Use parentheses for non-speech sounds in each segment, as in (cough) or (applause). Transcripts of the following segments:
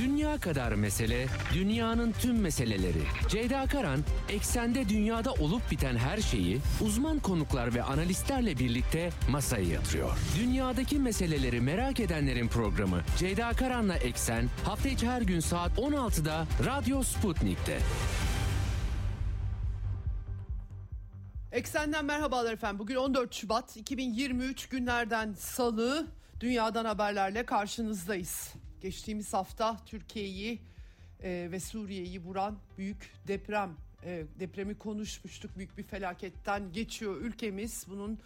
Dünya kadar mesele, dünyanın tüm meseleleri. Ceyda Karan, eksende dünyada olup biten her şeyi uzman konuklar ve analistlerle birlikte masaya yatırıyor. Dünyadaki meseleleri merak edenlerin programı Ceyda Karan'la Eksen hafta içi her gün saat 16'da Radyo Sputnik'te. Eksenden merhabalar efendim. Bugün 14 Şubat 2023 günlerden salı dünyadan haberlerle karşınızdayız. Geçtiğimiz hafta Türkiye'yi e, ve Suriye'yi vuran büyük deprem e, depremi konuşmuştuk. Büyük bir felaketten geçiyor ülkemiz. Bunun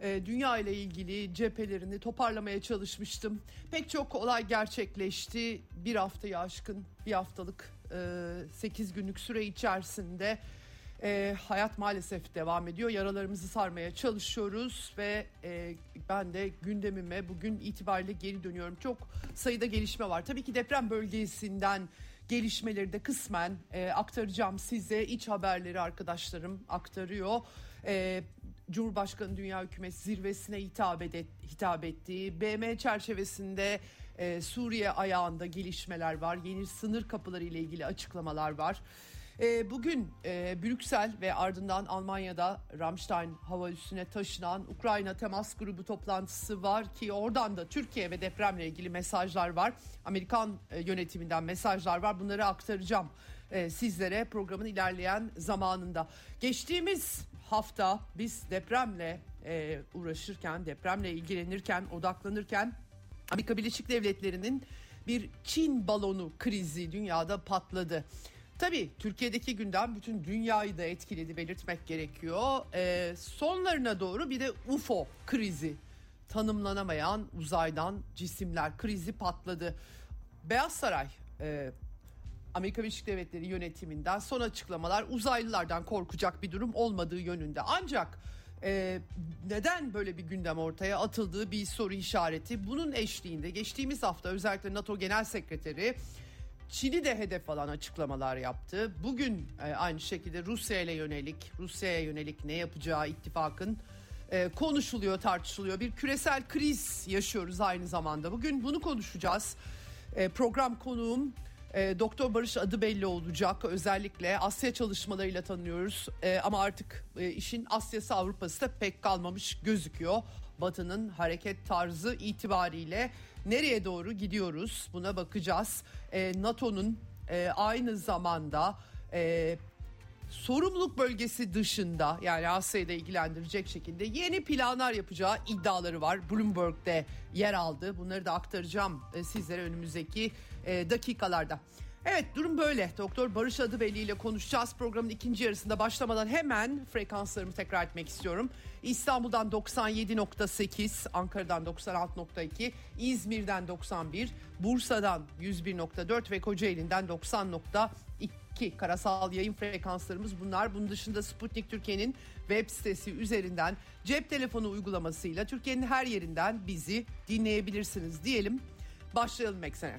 e, dünya ile ilgili cephelerini toparlamaya çalışmıştım. Pek çok olay gerçekleşti. Bir haftayı aşkın bir haftalık e, 8 günlük süre içerisinde e, hayat maalesef devam ediyor. Yaralarımızı sarmaya çalışıyoruz ve e, ben de gündemime bugün itibariyle geri dönüyorum. Çok sayıda gelişme var. Tabii ki deprem bölgesinden gelişmeleri de kısmen e, aktaracağım size. İç haberleri arkadaşlarım aktarıyor. E, Cumhurbaşkanı Dünya Hükümet Zirvesi'ne hitap, et, hitap ettiği BM çerçevesinde e, Suriye ayağında gelişmeler var. Yeni sınır kapıları ile ilgili açıklamalar var. E, bugün e, Brüksel ve ardından Almanya'da Ramstein hava üssüne taşınan Ukrayna temas grubu toplantısı var ki oradan da Türkiye ve depremle ilgili mesajlar var. Amerikan e, yönetiminden mesajlar var. Bunları aktaracağım e, sizlere programın ilerleyen zamanında. Geçtiğimiz hafta biz depremle e, uğraşırken, depremle ilgilenirken, odaklanırken Amerika Birleşik Devletleri'nin bir Çin balonu krizi dünyada patladı. Tabii Türkiye'deki gündem bütün dünyayı da etkiledi belirtmek gerekiyor. Ee, sonlarına doğru bir de UFO krizi tanımlanamayan uzaydan cisimler krizi patladı. Beyaz Saray e, Amerika Birleşik Devletleri yönetiminden son açıklamalar uzaylılardan korkacak bir durum olmadığı yönünde. Ancak e, neden böyle bir gündem ortaya atıldığı bir soru işareti. Bunun eşliğinde geçtiğimiz hafta özellikle NATO Genel Sekreteri Çin'i de hedef alan açıklamalar yaptı. Bugün e, aynı şekilde Rusya ile yönelik, Rusya'ya yönelik ne yapacağı ittifakın e, konuşuluyor, tartışılıyor. Bir küresel kriz yaşıyoruz aynı zamanda. Bugün bunu konuşacağız. E, program konuğum Doktor Barış adı belli olacak. Özellikle Asya çalışmalarıyla tanıyoruz. Ama artık işin Asya'sı Avrupa'sı da pek kalmamış gözüküyor. Batı'nın hareket tarzı itibariyle nereye doğru gidiyoruz buna bakacağız. E, NATO'nun e, aynı zamanda e, sorumluluk bölgesi dışında yani Asya'yı da ilgilendirecek şekilde yeni planlar yapacağı iddiaları var. Bloomberg'de yer aldı. Bunları da aktaracağım e, sizlere önümüzdeki e, dakikalarda. Evet durum böyle. Doktor Barış Adıbelli ile konuşacağız. Programın ikinci yarısında başlamadan hemen frekanslarımı tekrar etmek istiyorum. İstanbul'dan 97.8, Ankara'dan 96.2, İzmir'den 91, Bursa'dan 101.4 ve Kocaeli'nden 90.2 karasal yayın frekanslarımız bunlar. Bunun dışında Sputnik Türkiye'nin web sitesi üzerinden cep telefonu uygulamasıyla Türkiye'nin her yerinden bizi dinleyebilirsiniz diyelim. Başlayalım eksene.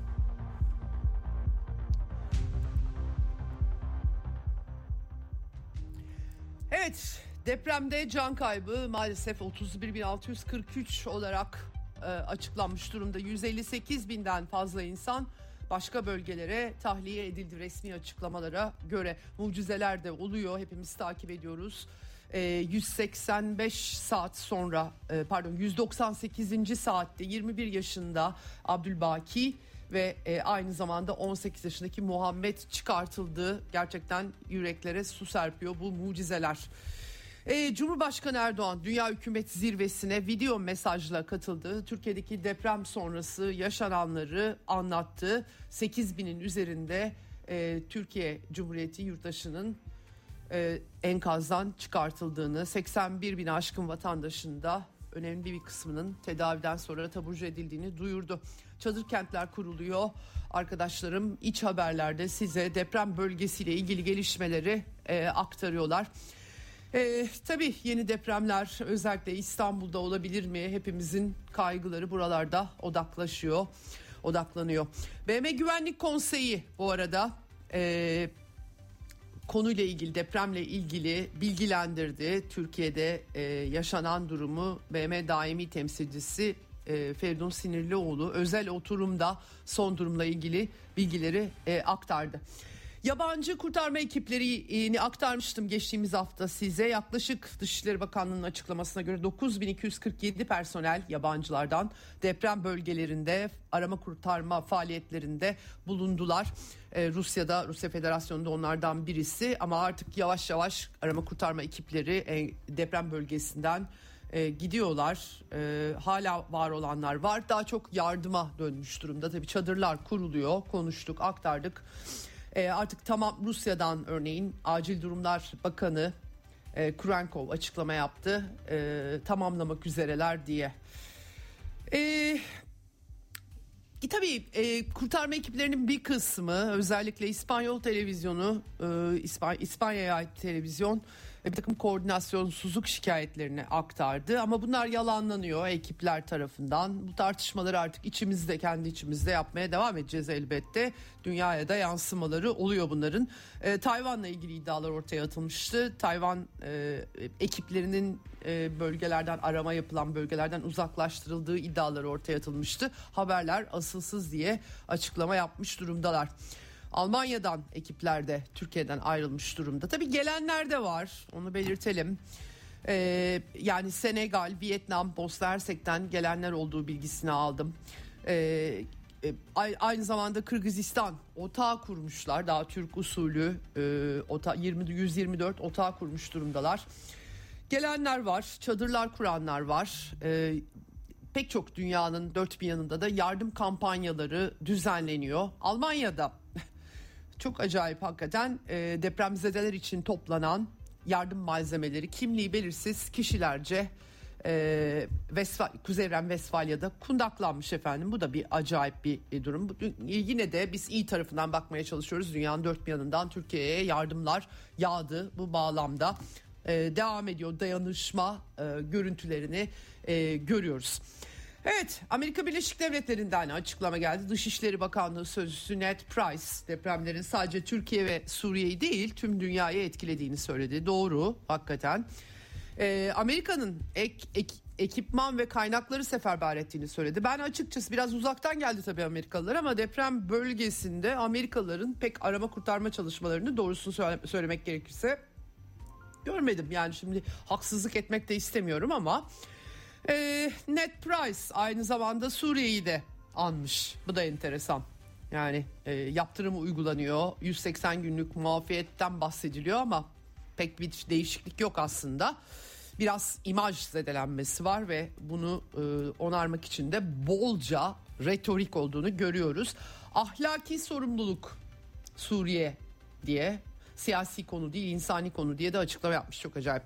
Evet depremde can kaybı maalesef 31.643 olarak e, açıklanmış durumda. 158 binden fazla insan başka bölgelere tahliye edildi resmi açıklamalara göre. Mucizeler de oluyor hepimiz takip ediyoruz. E, 185 saat sonra e, pardon 198. saatte 21 yaşında Abdülbaki ve e, aynı zamanda 18 yaşındaki Muhammed çıkartıldı. Gerçekten yüreklere su serpiyor bu mucizeler. E, Cumhurbaşkanı Erdoğan Dünya Hükümet Zirvesi'ne video mesajla katıldı. Türkiye'deki deprem sonrası yaşananları anlattı. 8 binin üzerinde e, Türkiye Cumhuriyeti yurttaşının e, enkazdan çıkartıldığını, 81 bin aşkın vatandaşın da önemli bir kısmının tedaviden sonra taburcu edildiğini duyurdu. Çadır kentler kuruluyor. Arkadaşlarım iç haberlerde size deprem bölgesiyle ilgili gelişmeleri e, aktarıyorlar. E, tabii yeni depremler özellikle İstanbul'da olabilir mi? Hepimizin kaygıları buralarda odaklaşıyor, odaklanıyor. BM Güvenlik Konseyi bu arada e, konuyla ilgili depremle ilgili bilgilendirdi. Türkiye'de e, yaşanan durumu BM daimi temsilcisi e, Feridun Sinirlioğlu özel oturumda son durumla ilgili bilgileri e, aktardı. Yabancı kurtarma ekiplerini aktarmıştım geçtiğimiz hafta size. Yaklaşık Dışişleri Bakanlığı'nın açıklamasına göre 9247 personel yabancılardan deprem bölgelerinde arama kurtarma faaliyetlerinde bulundular. Ee, Rusya'da Rusya Federasyonu'nda onlardan birisi ama artık yavaş yavaş arama kurtarma ekipleri e, deprem bölgesinden e, gidiyorlar. E, hala var olanlar var. Daha çok yardıma dönmüş durumda. Tabii çadırlar kuruluyor. Konuştuk, aktardık. E, artık tamam Rusya'dan örneğin Acil Durumlar Bakanı e, Kurenkov açıklama yaptı. E, tamamlamak üzereler diye. E, e, tabii e, kurtarma ekiplerinin bir kısmı özellikle İspanyol televizyonu, e, İspanya, İspanya'ya ait televizyon bir takım koordinasyonsuzluk şikayetlerini aktardı. Ama bunlar yalanlanıyor ekipler tarafından. Bu tartışmaları artık içimizde kendi içimizde yapmaya devam edeceğiz elbette. Dünyaya da yansımaları oluyor bunların. Ee, Tayvan'la ilgili iddialar ortaya atılmıştı. Tayvan e, ekiplerinin e, bölgelerden arama yapılan bölgelerden uzaklaştırıldığı iddiaları ortaya atılmıştı. Haberler asılsız diye açıklama yapmış durumdalar. Almanya'dan ekipler de Türkiye'den ayrılmış durumda. Tabii gelenler de var onu belirtelim. Ee, yani Senegal, Vietnam, Bosna Hersek'ten gelenler olduğu bilgisini aldım. Ee, e, aynı zamanda Kırgızistan otağı kurmuşlar. Daha Türk usulü e, ota 20 124 otağı kurmuş durumdalar. Gelenler var, çadırlar kuranlar var. E, pek çok dünyanın dört bir yanında da yardım kampanyaları düzenleniyor. Almanya'da çok acayip hakikaten e, depremzedeler için toplanan yardım malzemeleri kimliği belirsiz kişilerce e, Vesfal, Kuzeyren Vesfalya'da kundaklanmış efendim. Bu da bir acayip bir, bir durum. Bu, yine de biz iyi tarafından bakmaya çalışıyoruz. Dünyanın dört bir yanından Türkiye'ye yardımlar yağdı bu bağlamda. E, devam ediyor dayanışma e, görüntülerini e, görüyoruz. Evet Amerika Birleşik Devletleri'nden açıklama geldi. Dışişleri Bakanlığı Sözcüsü Ned Price depremlerin sadece Türkiye ve Suriye'yi değil tüm dünyayı etkilediğini söyledi. Doğru hakikaten. Ee, Amerika'nın ek, ek, ekipman ve kaynakları seferber ettiğini söyledi. Ben açıkçası biraz uzaktan geldi tabii Amerikalılar ama deprem bölgesinde Amerikalıların pek arama kurtarma çalışmalarını doğrusunu söyle, söylemek gerekirse görmedim. Yani şimdi haksızlık etmek de istemiyorum ama e, Ned Price aynı zamanda Suriye'yi de anmış. Bu da enteresan. Yani e, yaptırım uygulanıyor. 180 günlük muafiyetten bahsediliyor ama pek bir değişiklik yok aslında. Biraz imaj zedelenmesi var ve bunu e, onarmak için de bolca retorik olduğunu görüyoruz. Ahlaki sorumluluk Suriye diye siyasi konu değil insani konu diye de açıklama yapmış çok acayip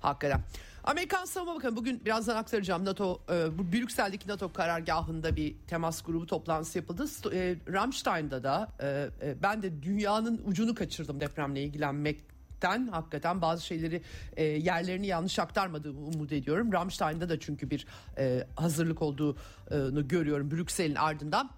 hakikaten. Amerikan Savunma Bakanı bugün birazdan aktaracağım NATO e, Brüksel'deki NATO karargahında bir temas grubu toplantısı yapıldı. E, Ramstein'da da e, e, ben de dünyanın ucunu kaçırdım depremle ilgilenmekten hakikaten bazı şeyleri e, yerlerini yanlış aktarmadığımı umut ediyorum. Ramstein'da da çünkü bir e, hazırlık olduğunu görüyorum Brüksel'in ardından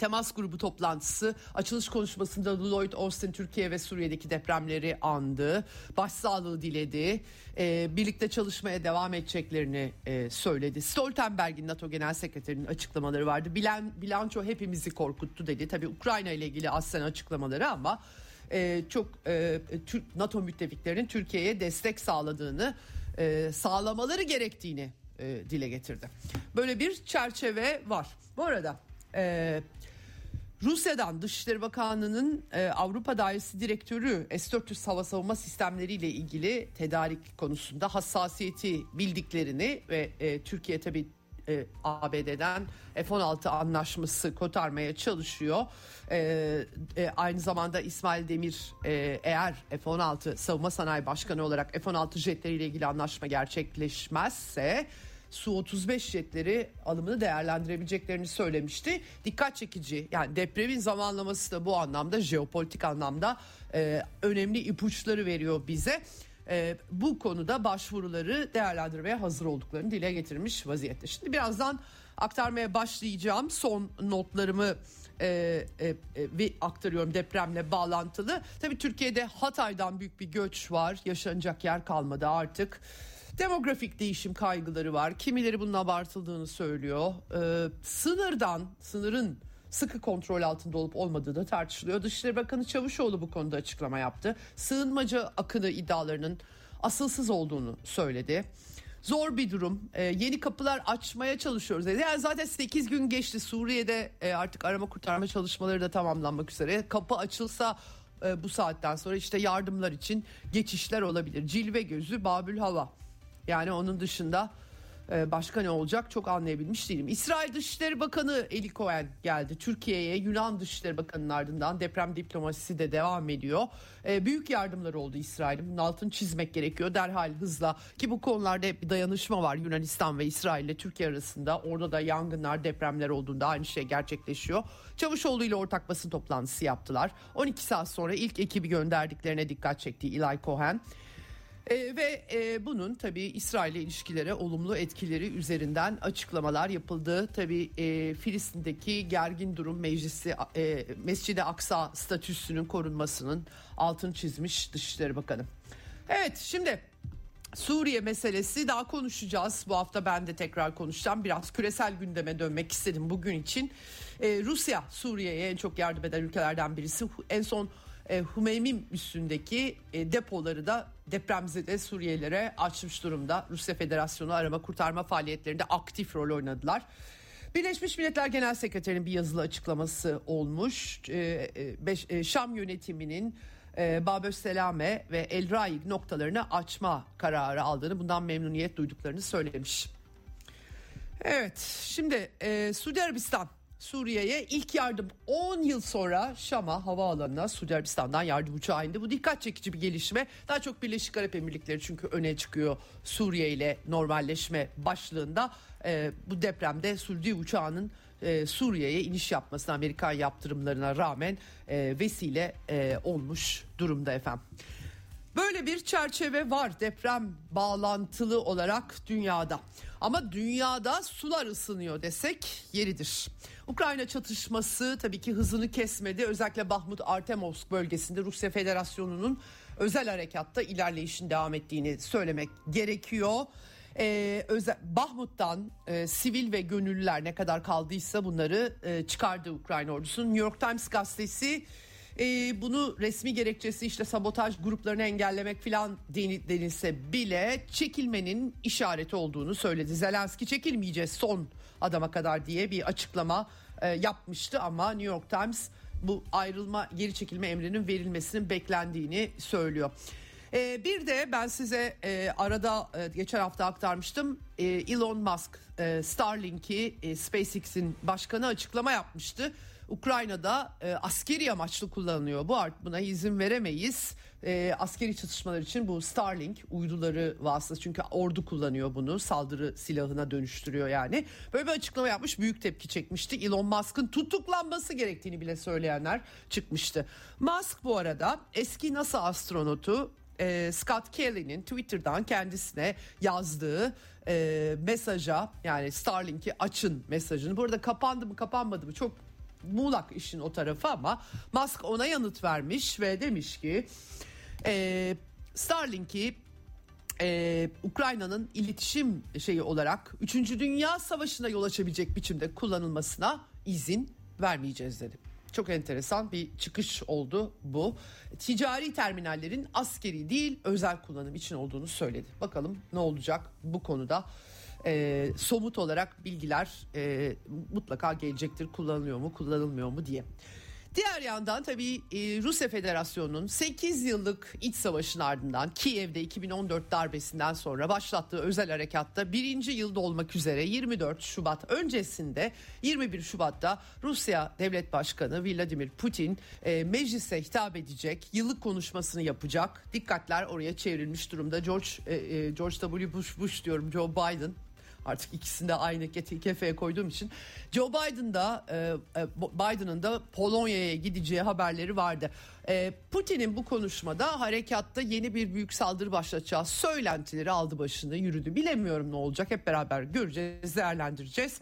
temas grubu toplantısı açılış konuşmasında Lloyd Austin Türkiye ve Suriye'deki depremleri andı. Başsağlığı diledi. E, birlikte çalışmaya devam edeceklerini e, söyledi. Stoltenberg'in NATO Genel Sekreterinin açıklamaları vardı. Bilan, bilanço hepimizi korkuttu dedi. Tabii Ukrayna ile ilgili aslen açıklamaları ama e, çok e, NATO müttefiklerinin Türkiye'ye destek sağladığını e, sağlamaları gerektiğini e, dile getirdi. Böyle bir çerçeve var. Bu arada e, Rusya'dan Dışişleri Bakanlığı'nın e, Avrupa Dairesi Direktörü S-400 hava savunma sistemleriyle ilgili tedarik konusunda hassasiyeti bildiklerini ve e, Türkiye tabii e, ABD'den F-16 anlaşması kotarmaya çalışıyor. E, e, aynı zamanda İsmail Demir e, eğer F-16 savunma sanayi başkanı olarak F-16 jetleriyle ilgili anlaşma gerçekleşmezse Su-35 jetleri alımını değerlendirebileceklerini söylemişti. Dikkat çekici yani depremin zamanlaması da bu anlamda jeopolitik anlamda e, önemli ipuçları veriyor bize. E, bu konuda başvuruları değerlendirmeye hazır olduklarını dile getirmiş vaziyette. Şimdi birazdan aktarmaya başlayacağım son notlarımı e, e, e, aktarıyorum depremle bağlantılı. Tabii Türkiye'de Hatay'dan büyük bir göç var. Yaşanacak yer kalmadı artık. Demografik değişim kaygıları var. Kimileri bunun abartıldığını söylüyor. Ee, sınırdan, sınırın sıkı kontrol altında olup olmadığı da tartışılıyor. Dışişleri Bakanı Çavuşoğlu bu konuda açıklama yaptı. Sığınmacı akını iddialarının asılsız olduğunu söyledi. Zor bir durum. Ee, yeni kapılar açmaya çalışıyoruz dedi. Yani zaten 8 gün geçti. Suriye'de e, artık arama kurtarma çalışmaları da tamamlanmak üzere. Kapı açılsa e, bu saatten sonra işte yardımlar için geçişler olabilir. Cilve gözü Babül Hava. Yani onun dışında e, başka ne olacak çok anlayabilmiş değilim. İsrail Dışişleri Bakanı Eli Cohen geldi Türkiye'ye. Yunan Dışişleri Bakanı'nın ardından deprem diplomasisi de devam ediyor. E, büyük yardımlar oldu İsrail'in. Bunun altını çizmek gerekiyor derhal hızla. Ki bu konularda hep bir dayanışma var Yunanistan ve İsrail ile Türkiye arasında. Orada da yangınlar, depremler olduğunda aynı şey gerçekleşiyor. Çavuşoğlu ile ortak basın toplantısı yaptılar. 12 saat sonra ilk ekibi gönderdiklerine dikkat çekti Eli Cohen. E, ve e, bunun tabii İsrail ile ilişkilere olumlu etkileri üzerinden açıklamalar yapıldı. Tabii e, Filistin'deki gergin durum meclisi e, Mescid-i Aksa statüsünün korunmasının altını çizmiş Dışişleri Bakanı. Evet şimdi Suriye meselesi daha konuşacağız. Bu hafta ben de tekrar konuşacağım. Biraz küresel gündeme dönmek istedim bugün için. Ee, Rusya Suriye'ye en çok yardım eden ülkelerden birisi. En son e, Hümeymim üstündeki e, depoları da depremzede Suriyelilere açmış durumda. Rusya Federasyonu arama kurtarma faaliyetlerinde aktif rol oynadılar. Birleşmiş Milletler Genel Sekreterinin bir yazılı açıklaması olmuş. E, e, beş, e, Şam yönetiminin e, Babös Selame ve El Raik noktalarını açma kararı aldığını, bundan memnuniyet duyduklarını söylemiş. Evet, şimdi e, Suudi Arabistan Suriye'ye ilk yardım 10 yıl sonra Şam'a havaalanına Suudi Arabistan'dan yardım uçağı indi. Bu dikkat çekici bir gelişme. Daha çok Birleşik Arap Emirlikleri çünkü öne çıkıyor Suriye ile normalleşme başlığında. E, bu depremde Suudi uçağının e, Suriye'ye iniş yapmasına Amerikan yaptırımlarına rağmen e, vesile e, olmuş durumda efendim. Böyle bir çerçeve var deprem bağlantılı olarak dünyada. Ama dünyada sular ısınıyor desek yeridir. Ukrayna çatışması tabii ki hızını kesmedi. Özellikle Bahmut Artemovsk bölgesinde Rusya Federasyonu'nun özel harekatta ilerleyişin devam ettiğini söylemek gerekiyor. Ee, özel, Bahmut'tan e, sivil ve gönüllüler ne kadar kaldıysa bunları e, çıkardı Ukrayna ordusu. New York Times gazetesi e, bunu resmi gerekçesi işte sabotaj gruplarını engellemek filan denilse bile çekilmenin işareti olduğunu söyledi. Zelenski çekilmeyeceğiz son adama kadar diye bir açıklama e, yapmıştı ama New York Times bu ayrılma geri çekilme emrinin verilmesinin beklendiğini söylüyor. E, bir de ben size e, arada e, geçen hafta aktarmıştım e, Elon Musk e, Starlink'i e, SpaceX'in başkanı açıklama yapmıştı. Ukrayna'da e, askeri amaçlı kullanılıyor. Bu art buna izin veremeyiz. E, askeri çatışmalar için bu Starlink uyduları vasıtası çünkü ordu kullanıyor bunu saldırı silahına dönüştürüyor yani. Böyle bir açıklama yapmış büyük tepki çekmişti. Elon Musk'ın tutuklanması gerektiğini bile söyleyenler çıkmıştı. Musk bu arada eski NASA astronotu e, Scott Kelly'nin Twitter'dan kendisine yazdığı e, mesaja yani Starlink'i açın mesajını. Burada kapandı mı kapanmadı mı çok muğlak işin o tarafı ama Musk ona yanıt vermiş ve demiş ki e, Starlink'i e, Ukrayna'nın iletişim şeyi olarak 3. Dünya Savaşı'na yol açabilecek biçimde kullanılmasına izin vermeyeceğiz dedi. Çok enteresan bir çıkış oldu bu. Ticari terminallerin askeri değil özel kullanım için olduğunu söyledi. Bakalım ne olacak bu konuda e, somut olarak bilgiler e, mutlaka gelecektir kullanılıyor mu kullanılmıyor mu diye. Diğer yandan tabii e, Rusya Federasyonu'nun 8 yıllık iç savaşın ardından Kiev'de 2014 darbesinden sonra başlattığı özel harekatta birinci yılda olmak üzere 24 Şubat öncesinde 21 Şubat'ta Rusya Devlet Başkanı Vladimir Putin e, meclise hitap edecek yıllık konuşmasını yapacak. Dikkatler oraya çevrilmiş durumda. George e, George W. Bush, Bush diyorum Joe Biden Artık ikisini de aynı kefeye koyduğum için. Joe Biden'da e, e, Biden'ın da Polonya'ya gideceği haberleri vardı. E, Putin'in bu konuşmada harekatta yeni bir büyük saldırı başlatacağı söylentileri aldı başını yürüdü. Bilemiyorum ne olacak hep beraber göreceğiz değerlendireceğiz.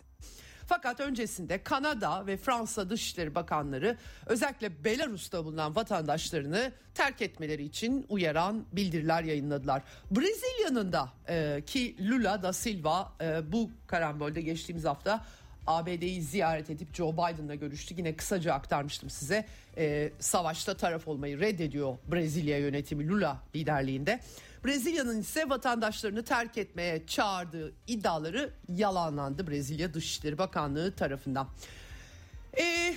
Fakat öncesinde Kanada ve Fransa Dışişleri Bakanları özellikle Belarus'ta bulunan vatandaşlarını terk etmeleri için uyaran bildiriler yayınladılar. Brezilya'nın da e, ki Lula da Silva e, bu karambolde geçtiğimiz hafta ABD'yi ziyaret edip Joe Biden'la görüştü. Yine kısaca aktarmıştım size. E, savaşta taraf olmayı reddediyor Brezilya yönetimi Lula liderliğinde. Brezilya'nın ise vatandaşlarını terk etmeye çağırdığı iddiaları yalanlandı Brezilya Dışişleri Bakanlığı tarafından. E,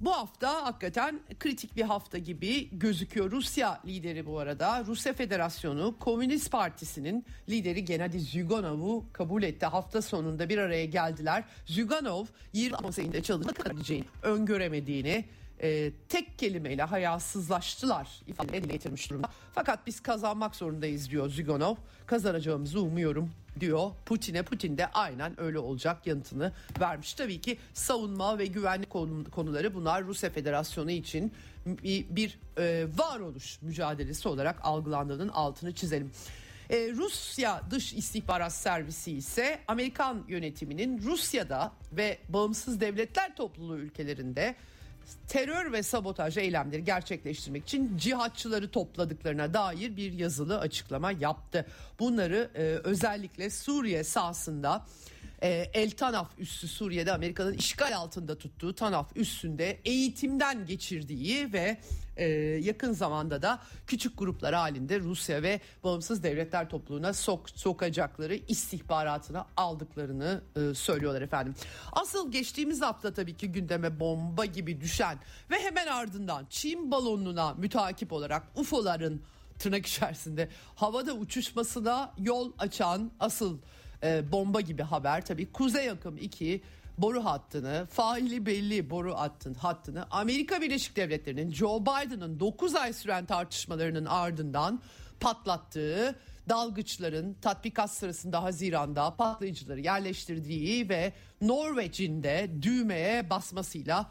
bu hafta hakikaten kritik bir hafta gibi gözüküyor. Rusya lideri bu arada Rusya Federasyonu Komünist Partisi'nin lideri Gennady Zyuganov'u kabul etti. Hafta sonunda bir araya geldiler. Zyuganov 20 konseyinde çalışabileceğini öngöremediğini e, tek kelimeyle hayasızlaştılar ifade getirmiş durumda. Fakat biz kazanmak zorundayız diyor Zyuganov. Kazanacağımızı umuyorum diyor Putin'e. Putin de aynen öyle olacak yanıtını vermiş. Tabii ki savunma ve güvenlik konuları bunlar Rusya Federasyonu için bir, bir e, varoluş mücadelesi olarak algılandığının altını çizelim. Ee, Rusya Dış İstihbarat Servisi ise Amerikan yönetiminin Rusya'da ve bağımsız devletler topluluğu ülkelerinde terör ve sabotaj eylemleri gerçekleştirmek için cihatçıları topladıklarına dair bir yazılı açıklama yaptı. Bunları e, özellikle Suriye sahasında e, El Tanaf üssü Suriye'de Amerika'nın işgal altında tuttuğu Tanaf üssünde eğitimden geçirdiği ve e, yakın zamanda da küçük gruplar halinde Rusya ve bağımsız devletler topluluğuna sok, sokacakları istihbaratını aldıklarını e, söylüyorlar efendim. Asıl geçtiğimiz hafta tabii ki gündeme bomba gibi düşen ve hemen ardından Çin balonuna mütakip olarak UFO'ların tırnak içerisinde havada uçuşmasına yol açan asıl e, bomba gibi haber. Tabii Kuzey Akım 2 boru hattını, faili belli boru hattın, hattını Amerika Birleşik Devletleri'nin Joe Biden'ın 9 ay süren tartışmalarının ardından patlattığı dalgıçların tatbikat sırasında Haziran'da patlayıcıları yerleştirdiği ve Norveç'in de düğmeye basmasıyla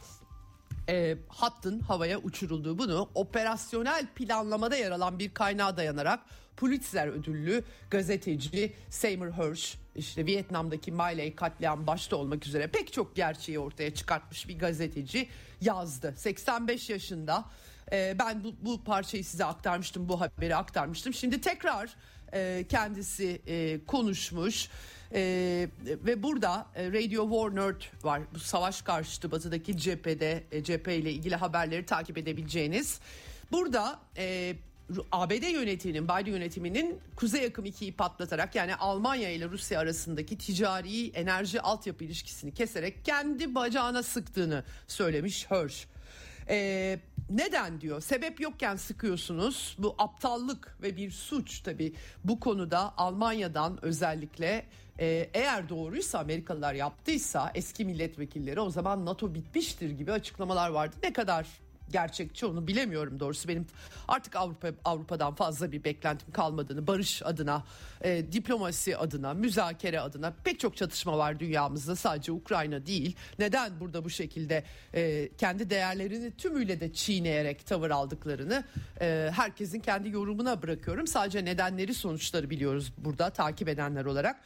e, hattın havaya uçurulduğu bunu operasyonel planlamada yer alan bir kaynağa dayanarak Pulitzer ödüllü gazeteci Seymour Hersh işte Vietnam'daki My katliam başta olmak üzere pek çok gerçeği ortaya çıkartmış bir gazeteci yazdı. 85 yaşında e, ben bu, bu parçayı size aktarmıştım bu haberi aktarmıştım. Şimdi tekrar e, kendisi e, konuşmuş. Ee, ve burada e, Radio War var. Bu savaş karşıtı batıdaki cephede e, cephe ile ilgili haberleri takip edebileceğiniz. Burada e, ABD yönetiminin, Biden yönetiminin Kuzey Akım 2'yi patlatarak yani Almanya ile Rusya arasındaki ticari enerji altyapı ilişkisini keserek kendi bacağına sıktığını söylemiş Hirsch. Ee, neden diyor? Sebep yokken sıkıyorsunuz. Bu aptallık ve bir suç tabii. Bu konuda Almanya'dan özellikle e, eğer doğruysa Amerikalılar yaptıysa eski milletvekilleri o zaman NATO bitmiştir gibi açıklamalar vardı. Ne kadar gerçekçi onu bilemiyorum doğrusu benim artık Avrupa Avrupa'dan fazla bir beklentim kalmadığını barış adına e, diplomasi adına müzakere adına pek çok çatışma var dünyamızda sadece Ukrayna değil neden burada bu şekilde e, kendi değerlerini tümüyle de çiğneyerek tavır aldıklarını e, herkesin kendi yorumuna bırakıyorum sadece nedenleri sonuçları biliyoruz burada takip edenler olarak.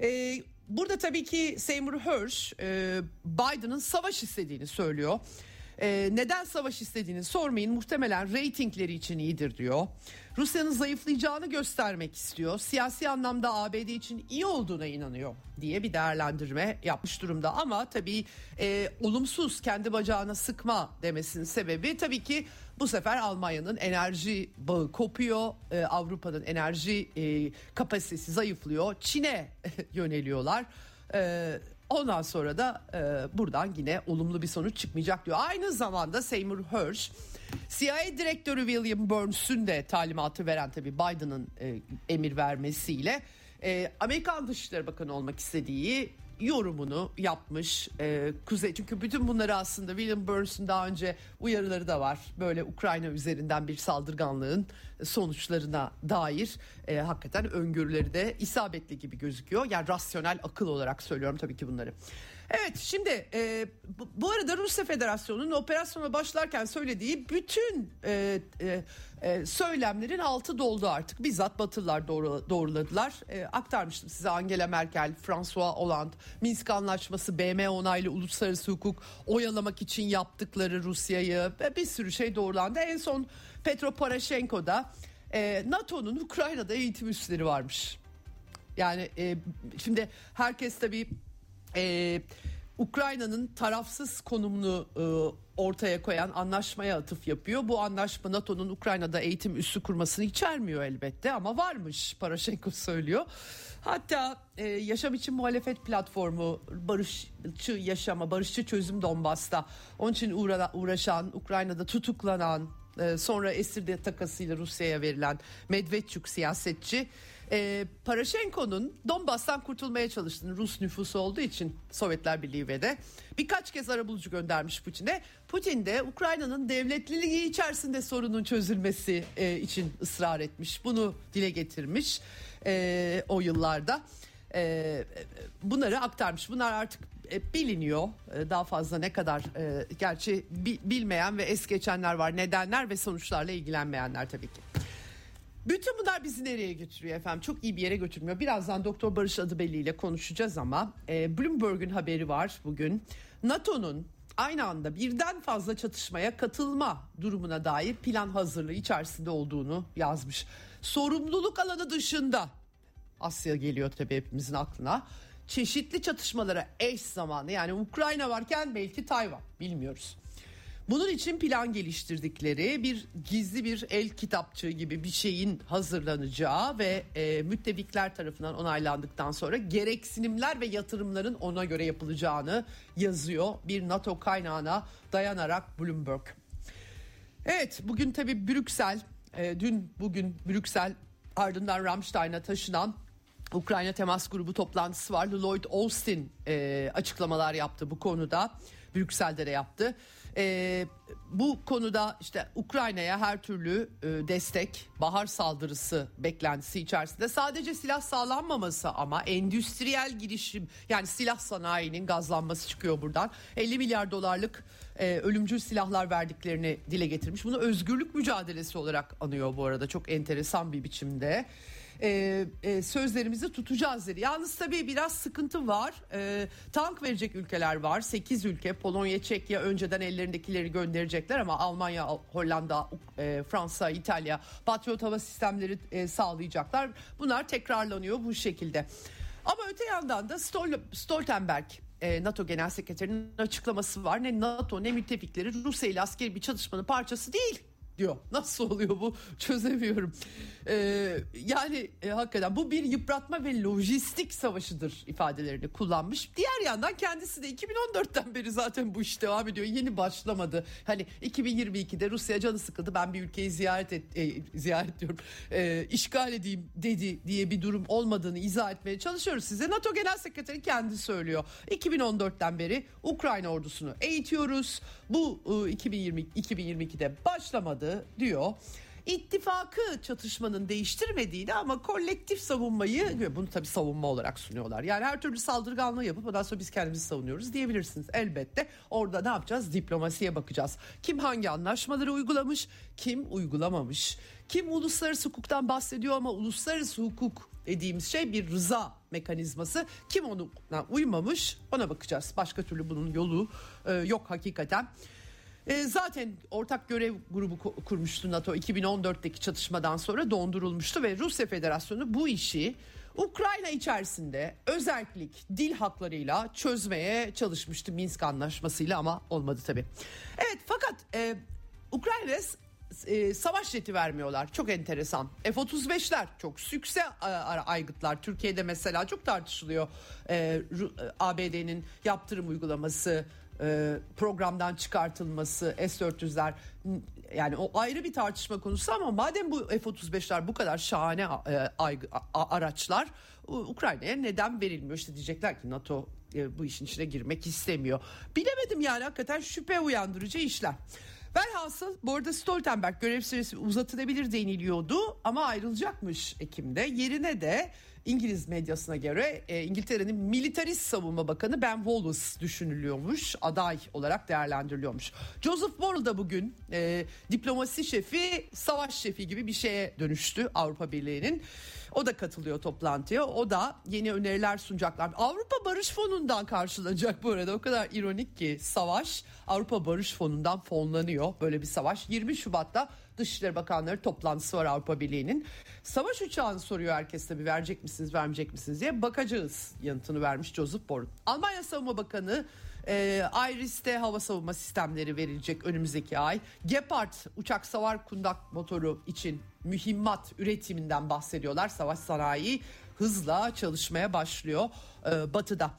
E, burada tabii ki Seymour Hersh e, Biden'ın savaş istediğini söylüyor. Ee, neden savaş istediğini sormayın muhtemelen reytingleri için iyidir diyor. Rusya'nın zayıflayacağını göstermek istiyor. Siyasi anlamda ABD için iyi olduğuna inanıyor diye bir değerlendirme yapmış durumda. Ama tabii e, olumsuz kendi bacağına sıkma demesinin sebebi tabii ki bu sefer Almanya'nın enerji bağı kopuyor. E, Avrupa'nın enerji e, kapasitesi zayıflıyor. Çin'e (laughs) yöneliyorlar. E, Ondan sonra da e, buradan yine olumlu bir sonuç çıkmayacak diyor. Aynı zamanda Seymour Hersh CIA direktörü William Burns'ün de talimatı veren tabii Biden'ın e, emir vermesiyle e, Amerikan Dışişleri Bakanı olmak istediği yorumunu yapmış e, Kuzey. Çünkü bütün bunları aslında William Burns'un daha önce uyarıları da var. Böyle Ukrayna üzerinden bir saldırganlığın sonuçlarına dair e, hakikaten öngörüleri de isabetli gibi gözüküyor. Yani rasyonel akıl olarak söylüyorum tabii ki bunları. Evet şimdi e, bu, arada Rusya Federasyonu'nun operasyona başlarken söylediği bütün e, e, e, söylemlerin altı doldu artık. Bizzat Batılılar doğru, doğruladılar. E, aktarmıştım size Angela Merkel, François Hollande, Minsk Anlaşması, BM onaylı uluslararası hukuk oyalamak için yaptıkları Rusya'yı ve bir sürü şey doğrulandı. En son Petro Poroshenko'da e, NATO'nun Ukrayna'da eğitim üsleri varmış. Yani e, şimdi herkes tabii e, Ukrayna'nın tarafsız konumunu e, ortaya koyan anlaşmaya atıf yapıyor. Bu anlaşma NATO'nun Ukrayna'da eğitim üssü kurmasını içermiyor elbette ama varmış Paraşenko söylüyor. Hatta e, Yaşam için Muhalefet Platformu barışçı yaşama, barışçı çözüm Donbas'ta onun için uğra, uğraşan, Ukrayna'da tutuklanan, e, sonra esir takasıyla Rusya'ya verilen Medvedçuk siyasetçi e, Paraşenko'nun Donbas'tan kurtulmaya çalıştığını Rus nüfusu olduğu için Sovyetler Birliği ve de birkaç kez arabulucu göndermiş Putin'e. Putin de Ukrayna'nın devletliliği içerisinde sorunun çözülmesi e, için ısrar etmiş. Bunu dile getirmiş e, o yıllarda. E, bunları aktarmış. Bunlar artık e, biliniyor. E, daha fazla ne kadar e, gerçi bilmeyen ve es geçenler var. Nedenler ve sonuçlarla ilgilenmeyenler tabii ki. Bütün bunlar bizi nereye götürüyor efendim? Çok iyi bir yere götürmüyor. Birazdan Doktor Barış Adıbelli ile konuşacağız ama e, Bloomberg'un haberi var bugün. NATO'nun aynı anda birden fazla çatışmaya katılma durumuna dair plan hazırlığı içerisinde olduğunu yazmış. Sorumluluk alanı dışında Asya geliyor tabii hepimizin aklına. Çeşitli çatışmalara eş zamanlı yani Ukrayna varken belki Tayvan bilmiyoruz. Bunun için plan geliştirdikleri bir gizli bir el kitapçığı gibi bir şeyin hazırlanacağı ve e, müttefikler tarafından onaylandıktan sonra gereksinimler ve yatırımların ona göre yapılacağını yazıyor bir NATO kaynağına dayanarak Bloomberg. Evet bugün tabi Brüksel, e, dün bugün Brüksel ardından Ramstein'a taşınan Ukrayna Temas Grubu toplantısı var. Lloyd Austin e, açıklamalar yaptı bu konuda. Brüksel'de de yaptı. E, bu konuda işte Ukrayna'ya her türlü e, destek, bahar saldırısı beklentisi içerisinde sadece silah sağlanmaması ama endüstriyel girişim yani silah sanayinin gazlanması çıkıyor buradan. 50 milyar dolarlık e, ölümcül silahlar verdiklerini dile getirmiş. Bunu özgürlük mücadelesi olarak anıyor bu arada çok enteresan bir biçimde e, e, sözlerimizi tutacağız dedi. Yalnız tabii biraz sıkıntı var. E, tank verecek ülkeler var. 8 ülke Polonya, Çekya önceden ellerindekileri gönderecekler ama Almanya, Hollanda, e, Fransa, İtalya Patriot hava sistemleri e, sağlayacaklar. Bunlar tekrarlanıyor bu şekilde. Ama öte yandan da Stol Stoltenberg e, NATO Genel Sekreterinin açıklaması var. Ne NATO ne müttefikleri Rusya ile askeri bir çatışmanın parçası değil diyor. Nasıl oluyor bu (laughs) çözemiyorum. Ee, yani e, hakikaten bu bir yıpratma ve lojistik savaşıdır ifadelerini kullanmış. Diğer yandan kendisi de 2014'ten beri zaten bu iş devam ediyor. Yeni başlamadı. Hani 2022'de Rusya canı sıkıldı. Ben bir ülkeyi ziyaret et, e, ziyaret diyorum. E, işgal edeyim dedi diye bir durum olmadığını izah etmeye çalışıyoruz size. NATO Genel Sekreteri kendi söylüyor. 2014'ten beri Ukrayna ordusunu eğitiyoruz. Bu e, 2020 2022'de başlamadı diyor ittifakı çatışmanın değiştirmediğini ama kolektif savunmayı bunu tabii savunma olarak sunuyorlar. Yani her türlü saldırganlığı yapıp ondan sonra biz kendimizi savunuyoruz diyebilirsiniz. Elbette orada ne yapacağız? Diplomasiye bakacağız. Kim hangi anlaşmaları uygulamış, kim uygulamamış? Kim uluslararası hukuktan bahsediyor ama uluslararası hukuk dediğimiz şey bir rıza mekanizması. Kim ona uymamış ona bakacağız. Başka türlü bunun yolu e, yok hakikaten. E, zaten ortak görev grubu kurmuştu NATO 2014'teki çatışmadan sonra dondurulmuştu ve Rusya Federasyonu bu işi Ukrayna içerisinde özellik dil haklarıyla çözmeye çalışmıştı Minsk anlaşmasıyla ama olmadı tabii. Evet fakat e, Ukrayna e, savaş jeti vermiyorlar. Çok enteresan. F-35'ler çok sükse aygıtlar. Türkiye'de mesela çok tartışılıyor. E, ABD'nin yaptırım uygulaması, e, programdan çıkartılması, S-400'ler yani o ayrı bir tartışma konusu ama madem bu F-35'ler bu kadar şahane e, araçlar Ukrayna'ya neden verilmiyor? İşte diyecekler ki NATO e, bu işin içine girmek istemiyor. Bilemedim yani hakikaten şüphe uyandırıcı işler. Velhasıl bu arada Stoltenberg görev süresi uzatılabilir deniliyordu ama ayrılacakmış Ekim'de. Yerine de İngiliz medyasına göre e, İngiltere'nin militarist savunma bakanı Ben Wallace düşünülüyormuş. Aday olarak değerlendiriliyormuş. Joseph Borrell da bugün e, diplomasi şefi, savaş şefi gibi bir şeye dönüştü Avrupa Birliği'nin. O da katılıyor toplantıya. O da yeni öneriler sunacaklar. Avrupa Barış Fonu'ndan karşılanacak bu arada. O kadar ironik ki savaş Avrupa Barış Fonu'ndan fonlanıyor böyle bir savaş. 20 Şubat'ta Dışişleri Bakanları toplantısı var Avrupa Birliği'nin. Savaş uçağını soruyor herkes tabii verecek misiniz vermeyecek misiniz diye bakacağız yanıtını vermiş Joseph Borrell. Almanya Savunma Bakanı e, Iris'te hava savunma sistemleri verilecek önümüzdeki ay. Gepard uçak savar kundak motoru için mühimmat üretiminden bahsediyorlar. Savaş sanayi hızla çalışmaya başlıyor e, batıda.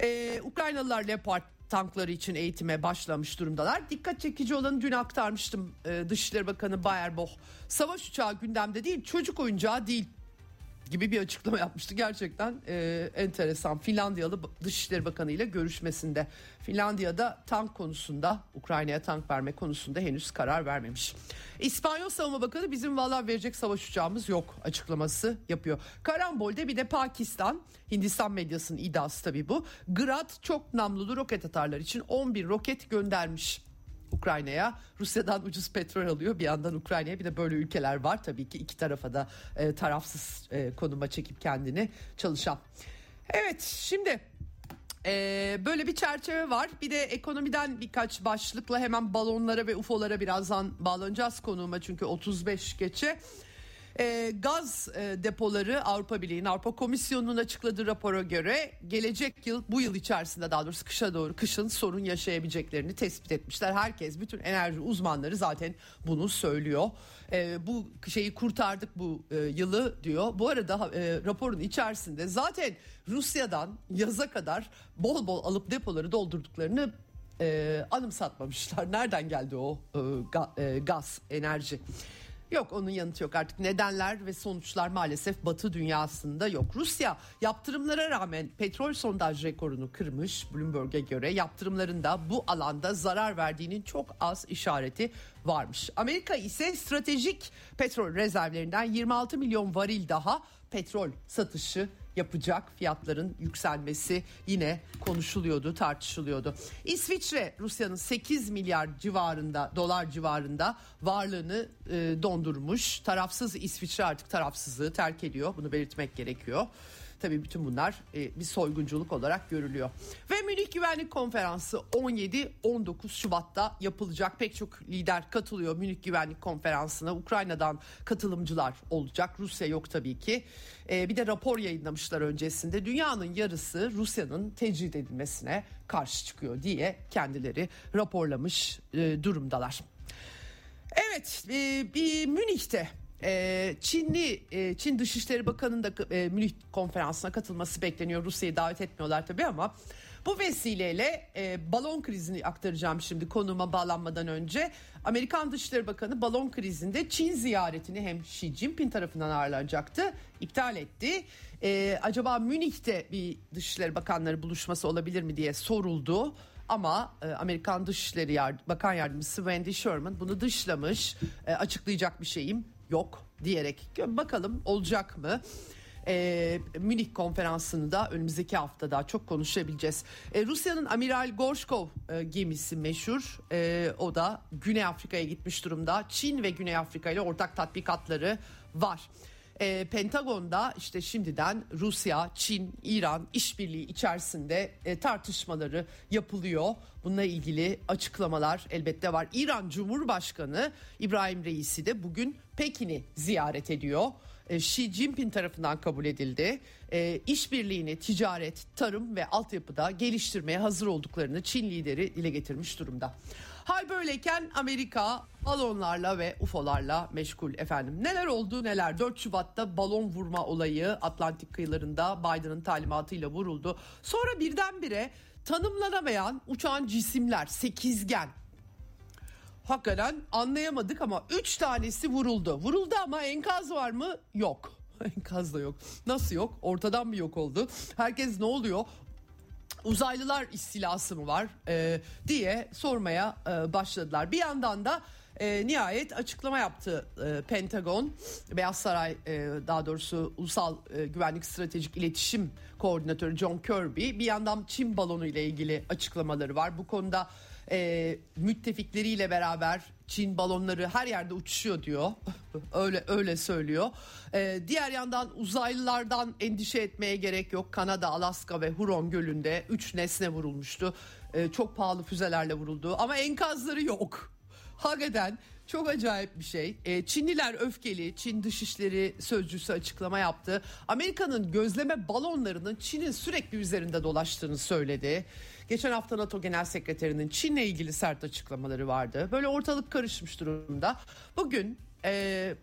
E, Ukraynalılar Leopard tankları için eğitime başlamış durumdalar. Dikkat çekici olanı dün aktarmıştım e, Dışişleri Bakanı Bayerboh. Savaş uçağı gündemde değil çocuk oyuncağı değil gibi bir açıklama yapmıştı. Gerçekten e, enteresan. Finlandiyalı Dışişleri Bakanı ile görüşmesinde. Finlandiya'da tank konusunda Ukrayna'ya tank verme konusunda henüz karar vermemiş. İspanyol Savunma Bakanı bizim valla verecek savaş uçağımız yok açıklaması yapıyor. Karambol'de bir de Pakistan, Hindistan medyasının iddiası tabii bu. Grad çok namlulu roket atarlar için 11 roket göndermiş. Ukrayna'ya Rusya'dan ucuz petrol alıyor bir yandan Ukrayna'ya bir de böyle ülkeler var tabii ki iki tarafa da e, tarafsız e, konuma çekip kendini çalışan. Evet şimdi ee, böyle bir çerçeve var. Bir de ekonomiden birkaç başlıkla hemen balonlara ve UFO'lara birazdan bağlanacağız konuğuma çünkü 35 geçe. E, gaz e, depoları Avrupa Birliği'nin Avrupa Komisyonu'nun açıkladığı rapora göre gelecek yıl bu yıl içerisinde daha doğrusu kışa doğru kışın sorun yaşayabileceklerini tespit etmişler. Herkes bütün enerji uzmanları zaten bunu söylüyor. E, bu şeyi kurtardık bu e, yılı diyor. Bu arada e, raporun içerisinde zaten Rusya'dan yaza kadar bol bol alıp depoları doldurduklarını e, anımsatmamışlar. Nereden geldi o e, ga, e, gaz, enerji? Yok onun yanıtı yok artık nedenler ve sonuçlar maalesef batı dünyasında yok. Rusya yaptırımlara rağmen petrol sondaj rekorunu kırmış Bloomberg'e göre yaptırımların da bu alanda zarar verdiğinin çok az işareti varmış. Amerika ise stratejik petrol rezervlerinden 26 milyon varil daha petrol satışı yapacak fiyatların yükselmesi yine konuşuluyordu, tartışılıyordu. İsviçre Rusya'nın 8 milyar civarında dolar civarında varlığını e, dondurmuş. Tarafsız İsviçre artık tarafsızlığı terk ediyor. Bunu belirtmek gerekiyor. Tabii bütün bunlar e, bir soygunculuk olarak görülüyor. Ve Münih Güvenlik Konferansı 17-19 Şubat'ta yapılacak. Pek çok lider katılıyor Münih Güvenlik Konferansı'na. Ukrayna'dan katılımcılar olacak. Rusya yok tabii ki. E, bir de rapor yayınlamışlar öncesinde. Dünyanın yarısı Rusya'nın tecrit edilmesine karşı çıkıyor diye kendileri raporlamış e, durumdalar. Evet, e, bir Münih'te e, Çinli e, Çin Dışişleri Bakanı'nın da e, Münih konferansına katılması bekleniyor. Rusya'yı davet etmiyorlar tabii ama bu vesileyle e, balon krizini aktaracağım şimdi konuma bağlanmadan önce. Amerikan Dışişleri Bakanı balon krizinde Çin ziyaretini hem Xi Jinping tarafından ağırlanacaktı, iptal etti. E, acaba Münih'te bir Dışişleri Bakanları buluşması olabilir mi diye soruldu. Ama e, Amerikan Dışişleri Yard Bakan Yardımcısı Wendy Sherman bunu dışlamış. E, açıklayacak bir şeyim yok diyerek bakalım olacak mı? Ee, Münih konferansını da önümüzdeki hafta daha çok konuşabileceğiz. Ee, Rusya'nın Amiral Gorshkov e, gemisi meşhur. E, o da Güney Afrika'ya gitmiş durumda. Çin ve Güney Afrika ile ortak tatbikatları var. E, Pentagon'da işte şimdiden Rusya, Çin, İran işbirliği içerisinde e, tartışmaları yapılıyor. Bununla ilgili açıklamalar elbette var. İran Cumhurbaşkanı İbrahim Reisi de bugün Pekin'i ziyaret ediyor. E, Xi Jinping tarafından kabul edildi. E, işbirliğini ticaret, tarım ve altyapıda geliştirmeye hazır olduklarını Çin lideri dile getirmiş durumda. Hal böyleyken Amerika balonlarla ve UFO'larla meşgul efendim. Neler oldu neler 4 Şubat'ta balon vurma olayı Atlantik kıyılarında Biden'ın talimatıyla vuruldu. Sonra birdenbire tanımlanamayan uçan cisimler sekizgen hakikaten anlayamadık ama 3 tanesi vuruldu. Vuruldu ama enkaz var mı? Yok. (laughs) Enkaz da yok. Nasıl yok? Ortadan bir yok oldu. Herkes ne oluyor? Uzaylılar istilası mı var e, diye sormaya e, başladılar. Bir yandan da e, nihayet açıklama yaptı e, Pentagon, Beyaz Saray e, daha doğrusu Ulusal e, Güvenlik Stratejik İletişim Koordinatörü John Kirby. Bir yandan Çin balonu ile ilgili açıklamaları var. Bu konuda e, müttefikleriyle beraber Çin balonları her yerde uçuşuyor diyor. (laughs) öyle öyle söylüyor. E, diğer yandan uzaylılardan endişe etmeye gerek yok. Kanada, Alaska ve Huron Gölü'nde 3 nesne vurulmuştu. E, çok pahalı füzelerle vuruldu ama enkazları yok. Hakikaten çok acayip bir şey. E, Çinliler öfkeli. Çin Dışişleri Sözcüsü açıklama yaptı. Amerika'nın gözleme balonlarının Çin'in sürekli üzerinde dolaştığını söyledi. Geçen hafta NATO Genel Sekreterinin Çin'le ilgili sert açıklamaları vardı. Böyle ortalık karışmış durumda. Bugün e,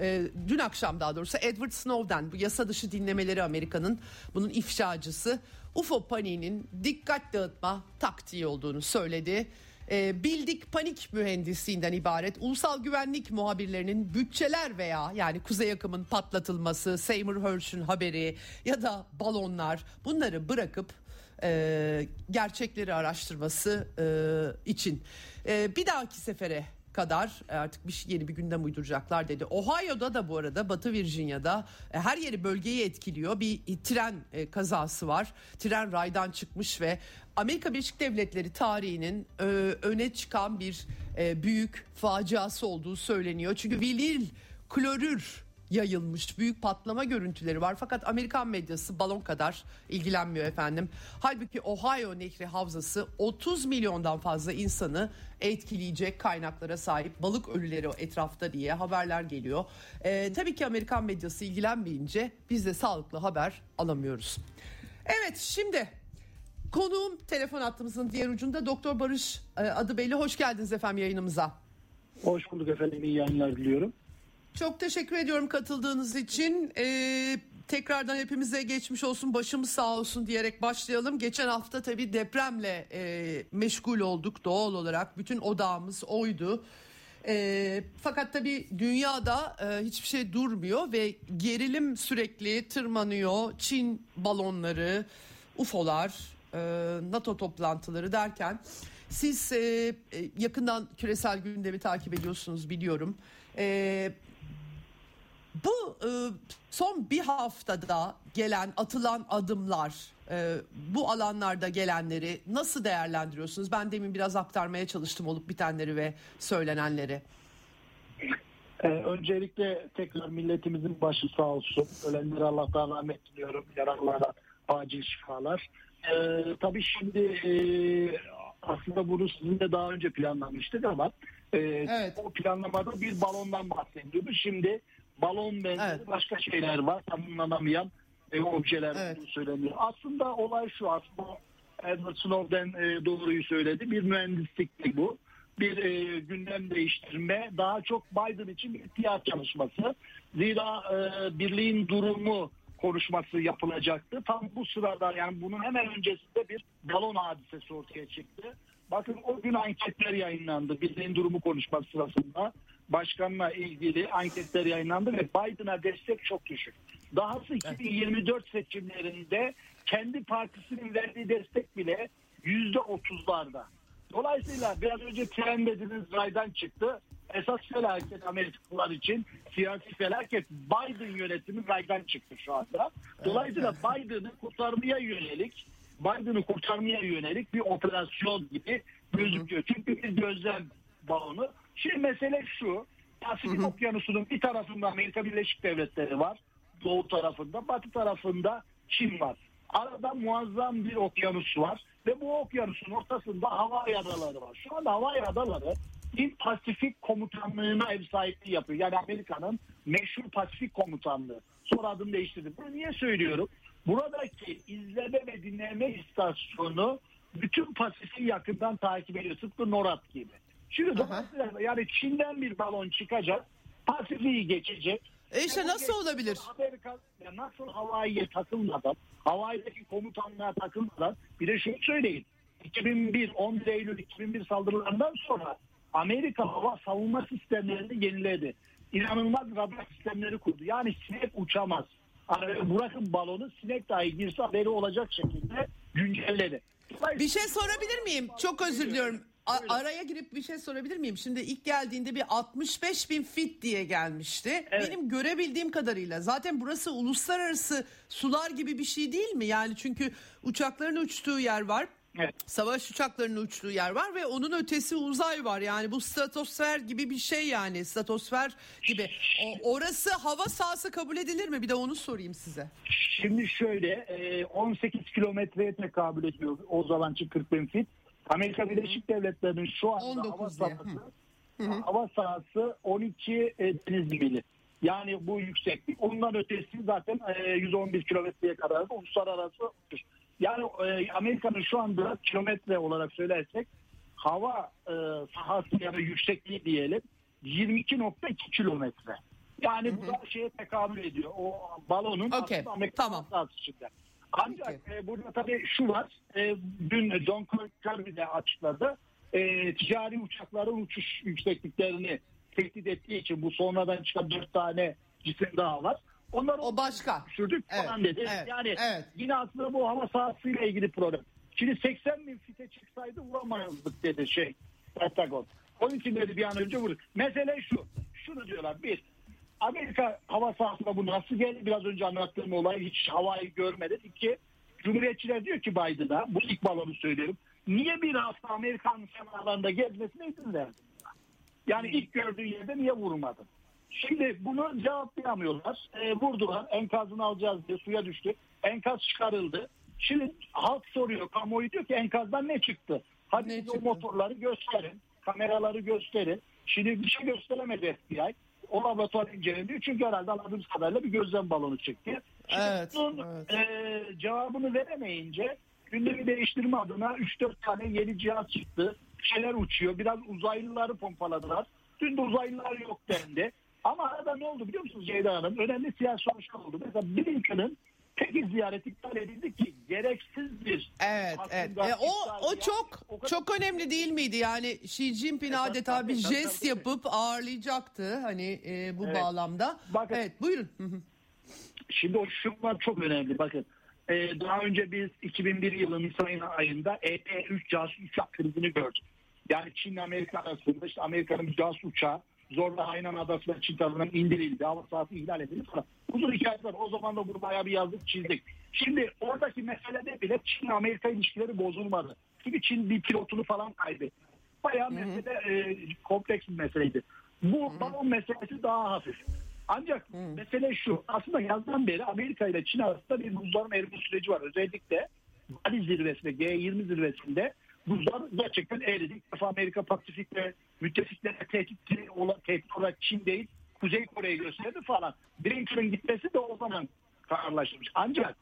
e, dün akşam daha doğrusu Edward Snowden bu yasa dışı dinlemeleri Amerika'nın bunun ifşacısı UFO paniğinin dikkat dağıtma taktiği olduğunu söyledi. E, bildik panik mühendisliğinden ibaret ulusal güvenlik muhabirlerinin bütçeler veya yani kuzey akımın patlatılması, Seymour Hersh'ün haberi ya da balonlar bunları bırakıp e, gerçekleri araştırması e, için. E, bir dahaki sefere kadar artık bir şey, yeni bir gündem uyduracaklar dedi. Ohio'da da bu arada Batı Virginia'da e, her yeri bölgeyi etkiliyor. Bir tren e, kazası var. Tren raydan çıkmış ve Amerika Birleşik Devletleri tarihinin e, öne çıkan bir e, büyük faciası olduğu söyleniyor. Çünkü vinil klorür yayılmış büyük patlama görüntüleri var fakat Amerikan medyası balon kadar ilgilenmiyor efendim. Halbuki Ohio Nehri Havzası 30 milyondan fazla insanı etkileyecek kaynaklara sahip balık ölüleri etrafta diye haberler geliyor. Ee, tabii ki Amerikan medyası ilgilenmeyince biz de sağlıklı haber alamıyoruz. Evet şimdi konuğum telefon hattımızın diğer ucunda Doktor Barış e, Adıbeyli hoş geldiniz efendim yayınımıza. Hoş bulduk efendim iyi yayınlar diliyorum. Çok teşekkür ediyorum katıldığınız için. Ee, tekrardan hepimize geçmiş olsun, başımız sağ olsun diyerek başlayalım. Geçen hafta tabii depremle e, meşgul olduk doğal olarak. Bütün odağımız oydu. E, fakat tabii dünyada e, hiçbir şey durmuyor ve gerilim sürekli tırmanıyor. Çin balonları, UFO'lar, e, NATO toplantıları derken siz e, e, yakından küresel gündemi takip ediyorsunuz biliyorum. E, bu e, son bir haftada gelen atılan adımlar e, bu alanlarda gelenleri nasıl değerlendiriyorsunuz? Ben demin biraz aktarmaya çalıştım olup bitenleri ve söylenenleri. Ee, öncelikle tekrar milletimizin başı sağ olsun. Ölenlere Allah'tan rahmet diliyorum. Yaralılara acil şifalar. Ee, tabii şimdi e, aslında bunu sizinle daha önce planlamıştık ama e, evet. o planlamada bir balondan bahsediyordu. Şimdi balon benzeri evet. başka şeyler var tanımlanamayan e, objeler evet. söyleniyor. Aslında olay şu aslında Edward Snowden e, doğruyu söyledi. Bir mühendislik bu. Bir e, gündem değiştirme daha çok Biden için bir ihtiyaç çalışması. Zira e, birliğin durumu konuşması yapılacaktı. Tam bu sırada yani bunun hemen öncesinde bir balon hadisesi ortaya çıktı. Bakın o gün anketler yayınlandı birliğin durumu konuşması sırasında başkanla ilgili anketler yayınlandı ve Biden'a destek çok düşük. Dahası 2024 seçimlerinde kendi partisinin verdiği destek bile yüzde otuzlarda. Dolayısıyla biraz önce tren dediğiniz raydan çıktı. Esas felaket Amerikalılar için siyasi felaket Biden yönetimi raydan çıktı şu anda. Dolayısıyla Biden'ı kurtarmaya yönelik Biden'ı kurtarmaya yönelik bir operasyon gibi gözüküyor. Çünkü bir gözlem balonu Şimdi mesele şu. Pasifik Okyanusu'nun bir tarafında Amerika Birleşik Devletleri var. Doğu tarafında. Batı tarafında Çin var. Arada muazzam bir okyanus var. Ve bu okyanusun ortasında hava adaları var. Şu anda hava adaları bir Pasifik komutanlığına ev sahipliği yapıyor. Yani Amerika'nın meşhur Pasifik komutanlığı. Sonra adını değiştirdi. Bunu niye söylüyorum? Buradaki izleme ve dinleme istasyonu bütün Pasifik'i yakından takip ediyor. Tıpkı NORAD gibi. Şimdi dolayısıyla yani Çin'den bir balon çıkacak. Pasifik'i geçecek. E işte yani nasıl olabilir? Amerika ya nasıl Hawaii'ye takılmadan, Hawaii'deki komutanlığa takılmadan bir de şunu söyleyin. 2001, 11 Eylül 2001 saldırılarından sonra Amerika hava savunma sistemlerini yeniledi. İnanılmaz radar sistemleri kurdu. Yani sinek uçamaz. Yani bırakın balonu sinek dahi girse haberi olacak şekilde güncelledi. Bir şey sorabilir miyim? Çok özür diliyorum. A- araya girip bir şey sorabilir miyim? Şimdi ilk geldiğinde bir 65 bin fit diye gelmişti. Evet. Benim görebildiğim kadarıyla zaten burası uluslararası sular gibi bir şey değil mi? Yani çünkü uçakların uçtuğu yer var. Evet. Savaş uçaklarının uçtuğu yer var ve onun ötesi uzay var. Yani bu stratosfer gibi bir şey yani. Stratosfer gibi. O, orası hava sahası kabul edilir mi? Bir de onu sorayım size. Şimdi şöyle e, 18 kilometreye tekabül ediyor o zamanki 40 bin fit. Amerika Birleşik Devletleri'nin şu anda 19 hava sahası, hava sahası 12 e, deniz mili. Yani bu yükseklik. Ondan ötesi zaten e, 111 kilometreye kadar da uluslararası uçuş. Yani e, Amerika'nın şu anda kilometre olarak söylersek hava e, sahası ya da yüksekliği diyelim 22.2 kilometre. Yani bu da şeye tekabül ediyor. O balonun aslında Amerika tamam. içinde. Ancak e, burada tabii şu var. E, dün John Kirby de açıkladı. E, ticari uçakların uçuş yüksekliklerini tehdit ettiği için bu sonradan çıkan dört tane cisim daha var. Onları O başka. düşürdük Evet, falan dedi. evet, yani evet. yine aslında bu hava sahasıyla ilgili problem. Şimdi 80 bin fite çıksaydı vuramazdık dedi şey Pentagon. Onun için dedi bir an önce vurur. Mesele şu. Şunu diyorlar. Bir, Amerika hava sahasına bu nasıl geldi? Biraz önce anlattığım olay hiç havayı görmedi. İki, Cumhuriyetçiler diyor ki Biden'a, bu ilk balonu söylüyorum. Niye bir hafta Amerikan semalarında gezmesine izin verdin? Yani ilk gördüğü yerde niye vurmadın? Şimdi bunu cevaplayamıyorlar. E, vurdular. Enkazını alacağız diye suya düştü. Enkaz çıkarıldı. Şimdi halk soruyor. Kamuoyu diyor ki enkazdan ne çıktı? Hadi Ne bize o çıktı? motorları gösterin. Kameraları gösterin. Şimdi bir şey gösteremedi FBI. O laboratuvar inceleniyor. Çünkü herhalde anladığımız kadarıyla bir gözlem balonu çekti. Şimdi Evet, bunun, evet. e, cevabını veremeyince gündemi değiştirme adına 3-4 tane yeni cihaz çıktı. Şeyler uçuyor. Biraz uzaylıları pompaladılar. Dün de uzaylılar yok dendi. Ama arada ne oldu biliyor musunuz Ceyda Hanım? Önemli siyasi sonuçlar oldu. Mesela Blinken'ın peki ziyareti iptal edildi ki gereksiz bir Evet, evet. E, o o yani. çok O kadar- çok önemli değil miydi? Yani Xi Jinping Evet, adeta tabii, bir jest tabii. yapıp ağırlayacaktı hani e, bu Evet. bağlamda. Bakın- Evet, buyurun. Şimdi o şunlar çok önemli. Bakın e, daha önce biz 2001 yılı Nisan ayında EP-3 casus uçak krizini gördük. Yani Çin Amerika arasında işte Amerika'nın bir casus uçağı zorla Hainan Adası'na Çin tarafından indirildi. Hava sahası ihlal edildi falan. Uzun hikaye var. O zaman da bunu bayağı bir yazdık çizdik. Şimdi oradaki meselede bile Çin Amerika ilişkileri bozulmadı. Çünkü Çin bir pilotunu falan kaybetti. Bayağı mesele e, kompleks bir meseleydi. Bu balon meselesi daha hafif. Ancak mesele şu. Aslında yazdan beri Amerika ile Çin arasında bir buzların erime süreci var. Özellikle Bali zirvesinde, G20 zirvesinde buzlar gerçekten eridi. Defa Amerika Pasifik'te müttefiklere tehdit, olan, tehdit olarak Çin değil Kuzey Kore'yi gösterdi falan. Blinken'ın gitmesi de o zaman kararlaşmış. Ancak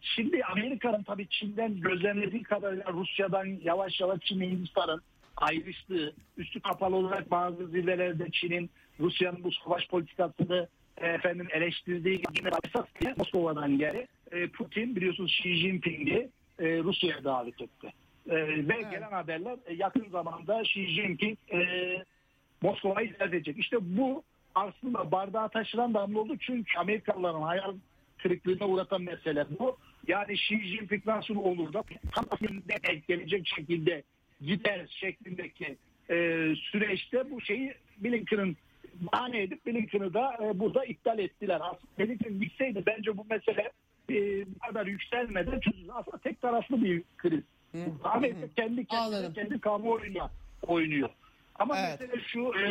Şimdi Amerika'nın tabii Çin'den gözlemlediği kadarıyla Rusya'dan yavaş yavaş Çin ve Hindistan'ın ayrıştığı, üstü kapalı olarak bazı zirvelerde Çin'in Rusya'nın bu savaş politikasını e, efendim eleştirdiği gibi esas Moskova'dan geri e, Putin biliyorsunuz Xi Jinping'i e, Rusya'ya davet etti. E, ve gelen haberler e, yakın zamanda Xi Jinping e, Moskova'yı ziyaret edecek. İşte bu aslında bardağa taşıran damla oldu çünkü Amerikalıların hayal kırıklığına uğratan mesele bu. Yani Xi Jinping nasıl olur da tam gelecek şekilde gider şeklindeki e, süreçte bu şeyi Blinken'ın bahane edip Blinken'ı da e, burada iptal ettiler. Aslında Blinken gitseydi bence bu mesele e, bu kadar yükselmeden çözülür. Aslında tek taraflı bir kriz. Amerika kendi Anladım. kendine, kendi kamuoyuna oynuyor. Ama Evet. mesele şu e,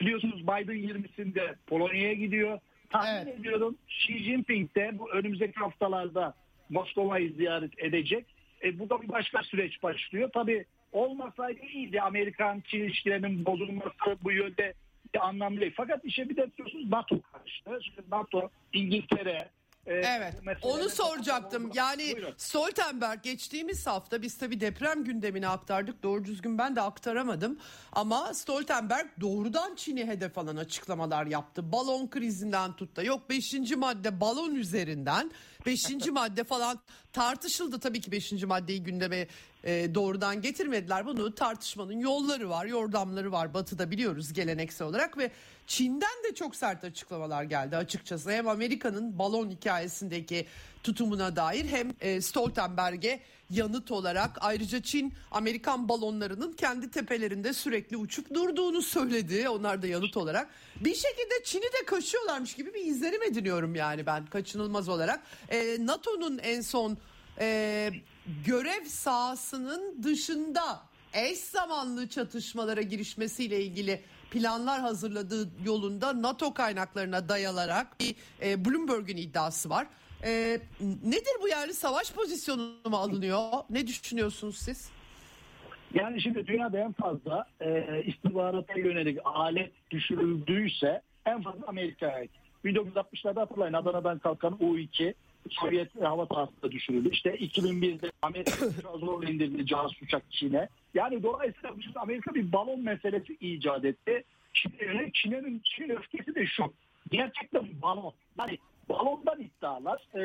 biliyorsunuz Biden 20'sinde Polonya'ya gidiyor. Tahmin Evet. ediyorum Xi Jinping de bu önümüzdeki haftalarda Moskova'yı ziyaret edecek. E, burada bir başka süreç başlıyor. Tabii olmasaydı iyiydi. Amerikan-Çin ilişkilerinin bozulması bu yönde bir anlamlı değil. Fakat işe bir de biliyorsunuz NATO karıştı. Şimdi NATO, İngiltere, e, Evet. Onu soracaktım. Yani Buyurun. Stoltenberg geçtiğimiz hafta biz tabii deprem gündemini aktardık. Doğru düzgün ben de aktaramadım. Ama Stoltenberg doğrudan Çin'i hedef alan açıklamalar yaptı. Balon krizinden tut da yok 5. madde balon üzerinden 5. madde falan tartışıldı tabii ki 5. maddeyi gündeme e, doğrudan getirmediler. Bunu tartışmanın yolları var, yordamları var. Batı'da biliyoruz geleneksel olarak ve Çin'den de çok sert açıklamalar geldi açıkçası. Hem Amerika'nın balon hikayesindeki tutumuna dair hem e, Stoltenberg'e yanıt olarak ayrıca Çin Amerikan balonlarının kendi tepelerinde sürekli uçup durduğunu söyledi. Onlar da yanıt olarak. Bir şekilde Çin'i de kaşıyorlarmış gibi bir izlenim ediniyorum yani ben kaçınılmaz olarak. E, NATO'nun en son e, görev sahasının dışında eş zamanlı çatışmalara girişmesiyle ilgili planlar hazırladığı yolunda NATO kaynaklarına dayalarak bir e, Bloomberg'un iddiası var. E, nedir bu yani savaş pozisyonu mu alınıyor? Ne düşünüyorsunuz siz? Yani şimdi dünyada en fazla e, istihbarata yönelik alet düşürüldüyse en fazla Amerika'ya ait. 1960'larda hatırlayın Adana'dan kalkan U-2 Sovyet hava sahasında düşürüldü. İşte 2001'de Amerika (coughs) zorla indirdi casus uçak Çin'e. Yani dolayısıyla Amerika bir balon meselesi icat etti. Çin'in Çin'in Çin öfkesi de şu. Gerçekten balon. Yani balondan iddialar, e,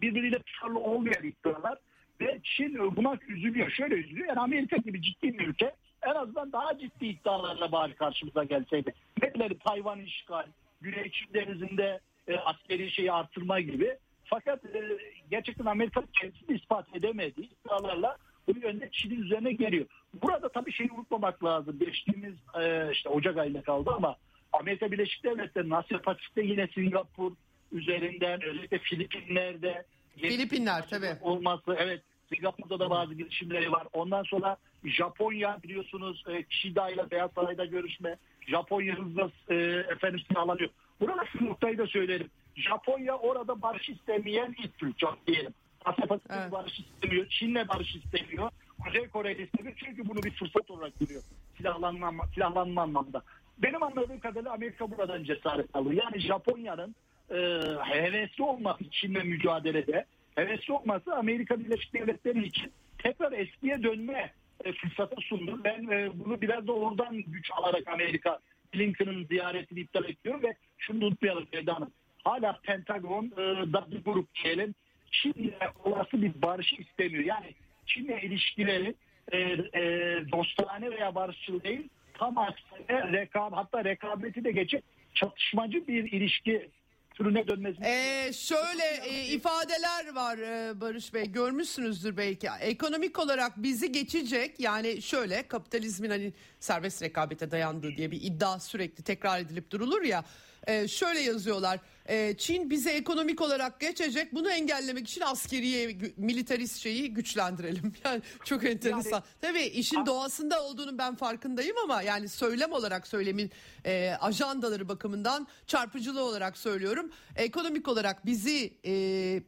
birbiriyle tutarlı olmayan iddialar ve Çin buna üzülüyor. Şöyle üzülüyor. Yani Amerika gibi ciddi bir ülke en azından daha ciddi iddialarla bari karşımıza gelseydi. Neleri Tayvan işgal, Güney Çin denizinde e, askeri şeyi artırma gibi. Fakat e, gerçekten Amerika kendisini ispat edemediği iddialarla bu yönde Çin'in üzerine geliyor. Burada tabii şeyi unutmamak lazım. Geçtiğimiz e, işte Ocak ayında kaldı ama Amerika Birleşik Devletleri Asya Pasifik'te yine Singapur üzerinden özellikle Filipinler'de Filipinler tabii. olması evet Singapur'da da bazı girişimleri var. Ondan sonra Japonya biliyorsunuz e, Kishida ile Beyaz Saray'da görüşme. Japonya hızla e, efendim sağlanıyor. Burada şu noktayı da söyleyelim. Japonya orada barış istemeyen ilk ülke diyelim. Asya Pasifik evet. barış istemiyor. Çin'le barış istemiyor. Kuzey Kore istemiyor. Çünkü bunu bir fırsat olarak görüyor. Silahlanma, silahlanma anlamda. Benim anladığım kadarıyla Amerika buradan cesaret alıyor. Yani Japonya'nın e, hevesli olması Çin'le mücadelede hevesli olması Amerika Birleşik Devletleri için tekrar eskiye dönme e, fırsatı sundu. Ben e, bunu biraz da oradan güç alarak Amerika Blinken'ın ziyaretini iptal ediyor ve şunu unutmayalım Eda Hanım. Hala Pentagon e, da bir grup diyelim Çin'le olası bir barışı istemiyor. Yani Çin'le ilişkileri e, e, dostane veya barışçıl değil tam aksine rekab hatta rekabeti de geçip çatışmacı bir ilişki türüne dönmesi. Ee, şöyle e, ifadeler var e, Barış Bey görmüşsünüzdür belki. Ekonomik olarak bizi geçecek yani şöyle kapitalizmin hani serbest rekabete dayandığı diye bir iddia sürekli tekrar edilip durulur ya. E, şöyle yazıyorlar. E, Çin bize ekonomik olarak geçecek. Bunu engellemek için askeriye, militarist şeyi güçlendirelim. (laughs) Yani çok enteresan. Yani, Tabii işin doğasında olduğunu ben farkındayım ama yani söylem olarak söylemin e, ajandaları bakımından çarpıcılığı olarak söylüyorum. Ekonomik olarak bizi e,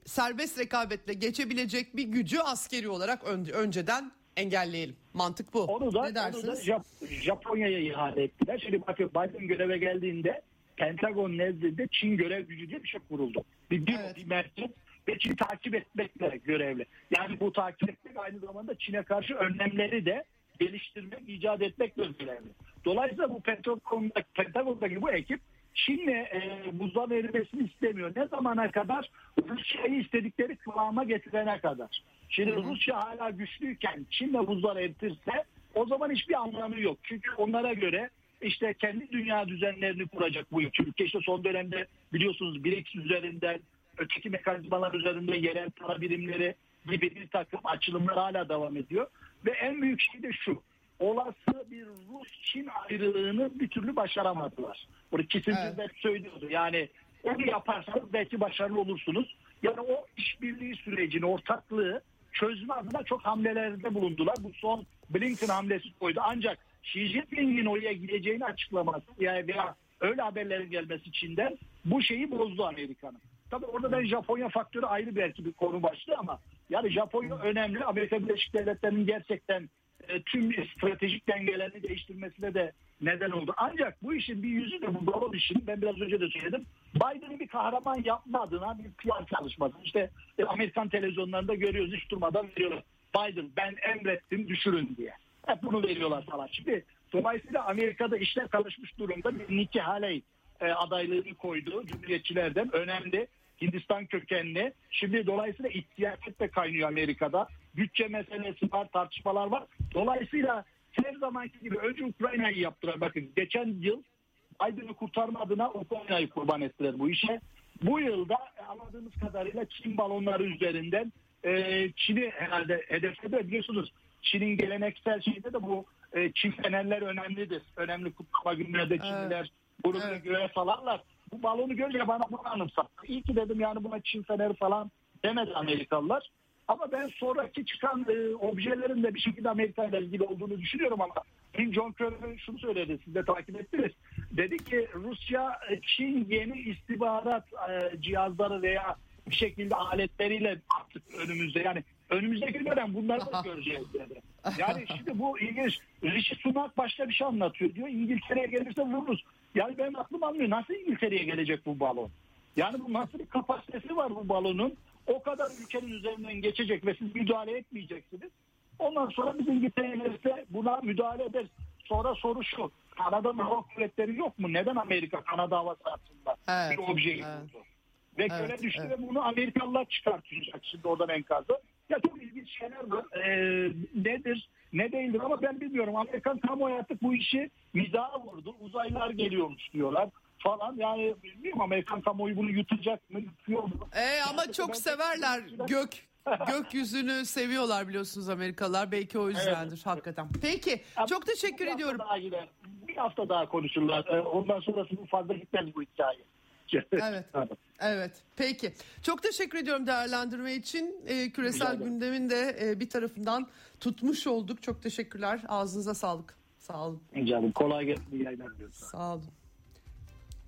serbest rekabetle geçebilecek bir gücü askeri olarak ön, önceden engelleyelim. Mantık bu. Onu da, ne dersiniz? Onu da Jap- Japonya'ya ihale ettiler. Şimdi bakın Biden göreve geldiğinde Pentagon nezdinde Çin görev gücü diye bir şey kuruldu. Bir, bir, evet. bir merkez ve Çin'i takip etmekle görevli. Yani bu takip etmek aynı zamanda Çin'e karşı önlemleri de geliştirmek, icat etmekle görevli. Dolayısıyla bu Pentagon'daki, Pentagon'daki bu ekip Çin'le e, buzdan erimesini istemiyor. Ne zamana kadar? Rusya'yı istedikleri kıvama getirene kadar. Şimdi hı hı. Rusya hala güçlüyken Çin'le buzlar eritirse o zaman hiçbir anlamı yok. Çünkü onlara göre işte kendi dünya düzenlerini kuracak bu iki ülke. İşte son dönemde biliyorsunuz BRICS üzerinden öteki mekanizmalar üzerinde yerel para birimleri gibi bir takım açılımlar hala devam ediyor. Ve en büyük şey de şu. Olası bir Rus-Çin ayrılığını bir türlü başaramadılar. Bunu Kissinger evet. söylüyordu. Yani onu yaparsanız belki başarılı olursunuz. Yani o işbirliği sürecini, ortaklığı çözme adına çok hamlelerde bulundular. Bu son Blinken hamlesi koydu. Ancak Xi Jinping'in oraya gideceğini açıklaması yani veya öyle haberlerin gelmesi Çin'den bu şeyi bozdu Amerika'nın. Tabii orada ben Japonya faktörü ayrı belki bir konu başlığı ama yani Japonya önemli. Amerika Birleşik Devletleri'nin gerçekten e, tüm stratejik dengelerini değiştirmesine de neden oldu. Ancak bu işin bir yüzü de bu balon işin ben biraz önce de söyledim. Biden'ı bir kahraman yapma adına bir PR çalışması. İşte e, Amerikan televizyonlarında görüyoruz hiç durmadan veriyorlar. Biden ben emrettim düşürün diye. Hep bunu veriyorlar falan. Şimdi dolayısıyla Amerika'da işler karışmış durumda. Bir Nikki Haley e, adaylığını koydu Cumhuriyetçilerden. Önemli. Hindistan kökenli. Şimdi dolayısıyla siyaset de kaynıyor Amerika'da. Bütçe meselesi var, tartışmalar var. Dolayısıyla her zamanki gibi önce Ukrayna'yı yaptılar. Bakın geçen yıl Biden'ı kurtarma adına Ukrayna'yı kurban ettiler bu işe. Bu yılda anladığımız kadarıyla Çin balonları üzerinden e, Çin'i herhalde hedefledi. Biliyorsunuz Çin'in geleneksel şeyde de bu e, Çin fenerler önemlidir. Önemli kutlama günlerde Çinliler evet. bunu evet. göğe salarlar. Bu balonu görünce bana bunu anımsattı. İyi ki dedim yani buna Çin feneri falan demedi Amerikalılar. Ama ben sonraki çıkan e, objelerin de bir şekilde Amerika ile ilgili olduğunu düşünüyorum ama John Kerry şunu söyledi siz de takip ettiniz. Dedi ki Rusya e, Çin yeni istihbarat e, cihazları veya bir şekilde aletleriyle artık önümüzde yani önümüzdeki dönem bunları da göreceğiz dedi. Yani şimdi bu ilginç. Rishi Sunak başka bir şey anlatıyor diyor. İngiltere'ye gelirse vururuz. Yani benim aklım almıyor. Nasıl İngiltere'ye gelecek bu balon? Yani bu nasıl bir kapasitesi var bu balonun? O kadar ülkenin üzerinden geçecek ve siz müdahale etmeyeceksiniz. Ondan sonra biz İngiltere'ye gelirse buna müdahale ederiz. Sonra soru şu. Kanada'nın hava kuvvetleri yok mu? Neden Amerika Kanada hava sahasında evet, bir objeyi evet. buldu? Ve evet, köle düştü evet. ve bunu Amerikalılar çıkartacak şimdi oradan enkazı. Ya çok ilginç şeyler var. Ee, nedir? Ne değildir ama ben bilmiyorum. Amerikan kamuoyu artık bu işi mizaha vurdu. Uzaylılar geliyormuş diyorlar falan. Yani bilmiyorum Amerikan kamuoyu bunu yutacak mı? Yutuyor mu? Ee, ama çok severler gök (laughs) gökyüzünü seviyorlar biliyorsunuz Amerikalılar. Belki o yüzdendir evet. hakikaten. Peki çok teşekkür bir ediyorum. Daha gider. Bir hafta daha konuşurlar. Ee, ondan sonrası bu fazla gitmez bu hikaye. Evet. Evet. Peki. Çok teşekkür ediyorum değerlendirme için. Ee, küresel gündemin de e, bir tarafından tutmuş olduk. Çok teşekkürler. Ağzınıza sağlık. Sağ olun. Canım kolay gelsin. Yayınlar Sağ olun.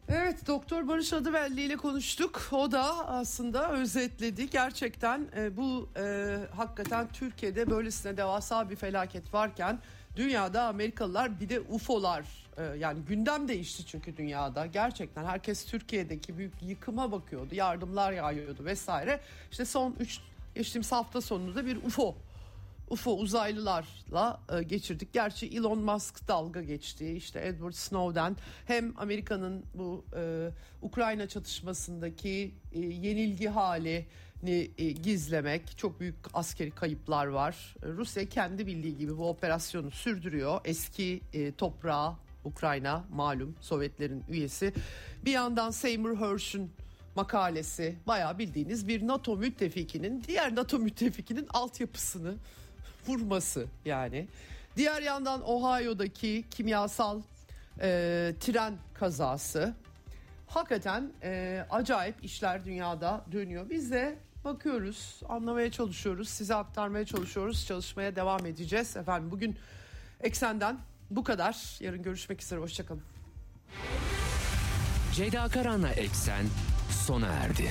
Evet Doktor Barış Adıvelli ile konuştuk. O da aslında özetledi. Gerçekten e, bu e, hakikaten Türkiye'de böylesine devasa bir felaket varken dünyada Amerikalılar bir de UFO'lar e, yani gündem değişti çünkü dünyada. Gerçekten herkes Türkiye'deki büyük yıkıma bakıyordu. Yardımlar yağıyordu vesaire. İşte son 3 geçtiğimiz hafta sonunda bir UFO UFO uzaylılarla e, geçirdik. Gerçi Elon Musk dalga geçti. İşte Edward Snowden hem Amerika'nın bu e, Ukrayna çatışmasındaki e, yenilgi hali e, gizlemek çok büyük askeri kayıplar var. Rusya kendi bildiği gibi bu operasyonu sürdürüyor. Eski e, toprağı Ukrayna malum Sovyetlerin üyesi. Bir yandan Seymour Hersh'ün makalesi bayağı bildiğiniz bir NATO müttefikinin diğer NATO müttefikinin altyapısını vurması yani. Diğer yandan Ohio'daki kimyasal e, tren kazası. Hakikaten e, acayip işler dünyada dönüyor. Biz de bakıyoruz, anlamaya çalışıyoruz, size aktarmaya çalışıyoruz, çalışmaya devam edeceğiz. Efendim bugün Eksen'den bu kadar. Yarın görüşmek üzere, hoşçakalın. Ceyda Karan'la Eksen sona erdi.